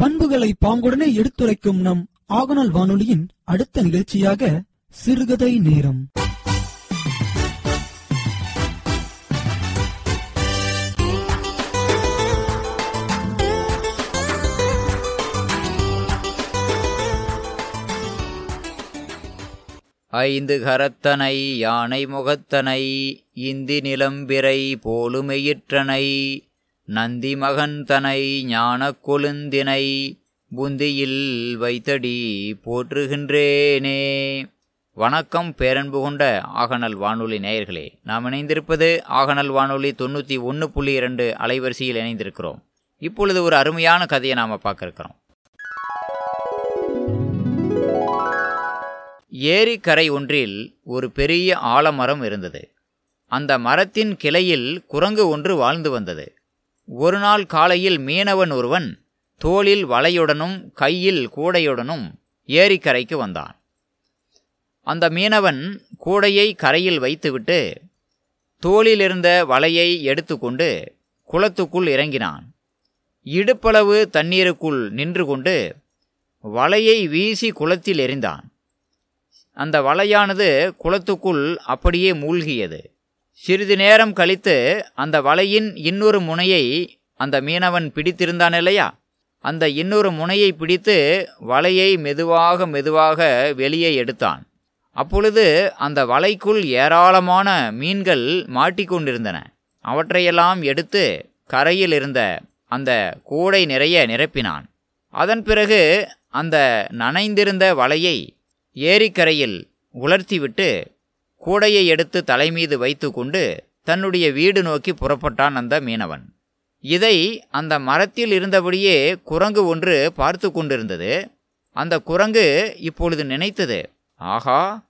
பண்புகளை பாங்குடனே எடுத்துரைக்கும் நம் ஆகநாள் வானொலியின் அடுத்த நிகழ்ச்சியாக சிறுகதை நேரம். ஐந்து கரத்தனை யானை முகத்தனை இந்தி நிலம்பிரை போலுமெயிற்றனை. நந்தி மகன்தனை ஞானக் கொழுந்தினை புந்தியில் வைத்தடி போற்றுகின்றேனே. வணக்கம் பேரன்பு கொண்ட ஆகநல் வானொலி நேயர்களே நாம் இணைந்திருப்பது ஆகநல் வானொலி தொண்ணூற்றி ஒன்று புள்ளி இரண்டு அலைவரிசையில் இணைந்திருக்கிறோம். இப்பொழுது ஒரு அருமையான கதையை நாம் பார்க்க ஏரிக்கரை ஒன்றில் ஒரு பெரிய ஆலமரம் இருந்தது. அந்த மரத்தின் கிளையில் குரங்கு ஒன்று வாழ்ந்து வந்தது. ஒரு நாள் காலையில் மீனவன் ஒருவன் தோளில் வலையுடனும் கையில் கூடையுடனும் ஏரிக்கரைக்கு வந்தான். அந்த மீனவன் கூடையை கரையில் வைத்துவிட்டு தோளில் இருந்த வலையை எடுத்துக்கொண்டு குளத்துக்குள் இறங்கினான். இடுப்பளவு தண்ணீருக்குள் நின்று கொண்டு வலையை வீசி குளத்தில் எறிந்தான். அந்த வலையானது குளத்துக்குள் அப்படியே மூழ்கியது. சிறிது நேரம் கழித்து அந்த வலையின் இன்னொரு முனையை அந்த மீனவன் பிடித்திருந்தான் இல்லையா அந்த இன்னொரு முனையை பிடித்து வலையை மெதுவாக மெதுவாக வெளியே எடுத்தான். அப்பொழுது அந்த வலைக்குள் ஏராளமான மீன்கள் மாட்டிக்கொண்டிருந்தன. அவற்றையெல்லாம் எடுத்து கரையில் இருந்த அந்த கூடை நிறைய நிரப்பினான். அதன் பிறகு அந்த நனைந்திருந்த வலையை ஏரிக்கரையில் உலர்த்திவிட்டு கூடையை எடுத்து தலைமீது வைத்துக்கொண்டு தன்னுடைய வீடு நோக்கி புறப்பட்டான் அந்த மீனவன். இதை அந்த மரத்தில் இருந்தபடியே குரங்கு ஒன்று பார்த்து கொண்டிருந்தது. அந்த குரங்கு இப்பொழுது நினைத்தது ஆகா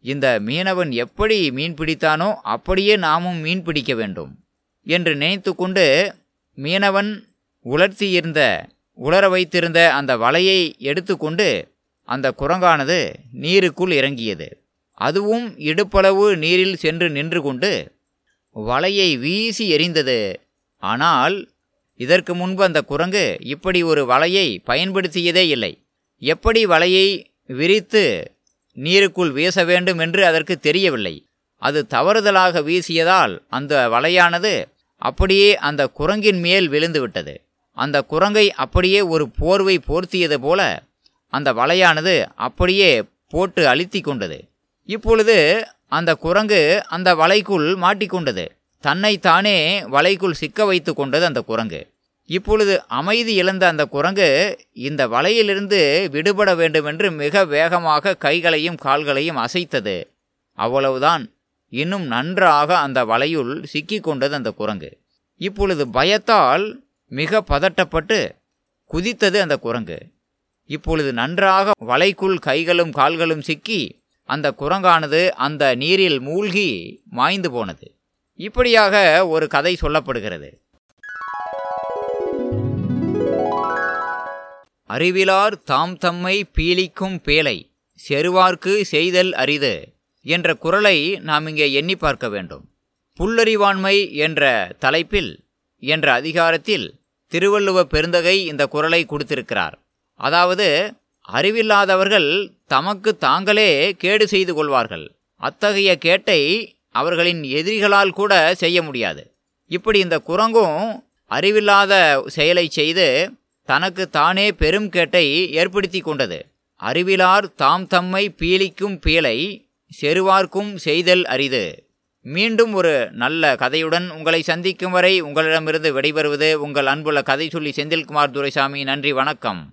இந்த மீனவன் எப்படி மீன் பிடித்தானோ அப்படியே நாமும் மீன் பிடிக்க வேண்டும் என்று நினைத்து கொண்டு மீனவன் உலர்த்தியிருந்த உலர வைத்திருந்த அந்த வலையை எடுத்துக்கொண்டு அந்த குரங்கானது நீருக்குள் இறங்கியது. அதுவும் இடுப்பளவு நீரில் சென்று நின்று கொண்டு வலையை வீசி எறிந்தது. ஆனால் இதற்கு முன்பு அந்த குரங்கு இப்படி ஒரு வலையை பயன்படுத்தியதே இல்லை. எப்படி வலையை விரித்து நீருக்குள் வீச வேண்டும் என்று அதற்கு தெரியவில்லை. அது தவறுதலாக வீசியதால் அந்த வலையானது அப்படியே அந்த குரங்கின் மேல் விழுந்துவிட்டது. அந்த குரங்கை அப்படியே ஒரு போர்வை போர்த்தியது போல அந்த வலையானது அப்படியே போட்டு அழுத்தி கொண்டது. இப்பொழுது அந்த குரங்கு அந்த வலைக்குள் மாட்டிக்கொண்டது. தன்னை தானே வலைக்குள் சிக்க வைத்து கொண்டது அந்த குரங்கு. இப்பொழுது அமைதி இழந்த அந்த குரங்கு இந்த வலையிலிருந்து விடுபட வேண்டுமென்று மிக வேகமாக கைகளையும் கால்களையும் அசைத்தது. அவ்வளவுதான். இன்னும் நன்றாக அந்த வலையுள் சிக்கி கொண்டது அந்த குரங்கு. இப்பொழுது பயத்தால் மிக பதட்டப்பட்டு குதித்தது அந்த குரங்கு. இப்பொழுது நன்றாக வலைக்குள் கைகளும் கால்களும் சிக்கி அந்த குரங்கானது அந்த நீரில் மூழ்கி மாய்ந்து போனது. இப்படியாக ஒரு கதை சொல்லப்படுகிறது. அறிவிலார் தாம் தம்மை பீலிக்கும் பேலை செருவார்க்கு செய்தல் அரிது என்ற குரலை நாம் இங்கே எண்ணி பார்க்க வேண்டும். புல்லறிவாண்மை என்ற தலைப்பில் என்ற அதிகாரத்தில் திருவள்ளுவ பெருந்தகை இந்த குரலை கொடுத்திருக்கிறார். அதாவது அறிவில்லாதவர்கள் தமக்கு தாங்களே கேடு செய்து கொள்வார்கள். அத்தகைய கேட்டை அவர்களின் எதிரிகளால் கூட செய்ய முடியாது. இப்படி இந்த குரங்கும் அறிவில்லாத செயலை செய்து தனக்கு தானே பெரும் கேட்டை ஏற்படுத்தி கொண்டது. அறிவிலார் தாம் தம்மை பீலிக்கும் பீலை செருவார்க்கும் செய்தல் அரிது. மீண்டும் ஒரு நல்ல கதையுடன் உங்களை சந்திக்கும் வரை உங்களிடமிருந்து விடைபெறுவது உங்கள் அன்புள்ள கதை சொல்லி செந்தில்குமார் துரைசாமி. நன்றி வணக்கம்.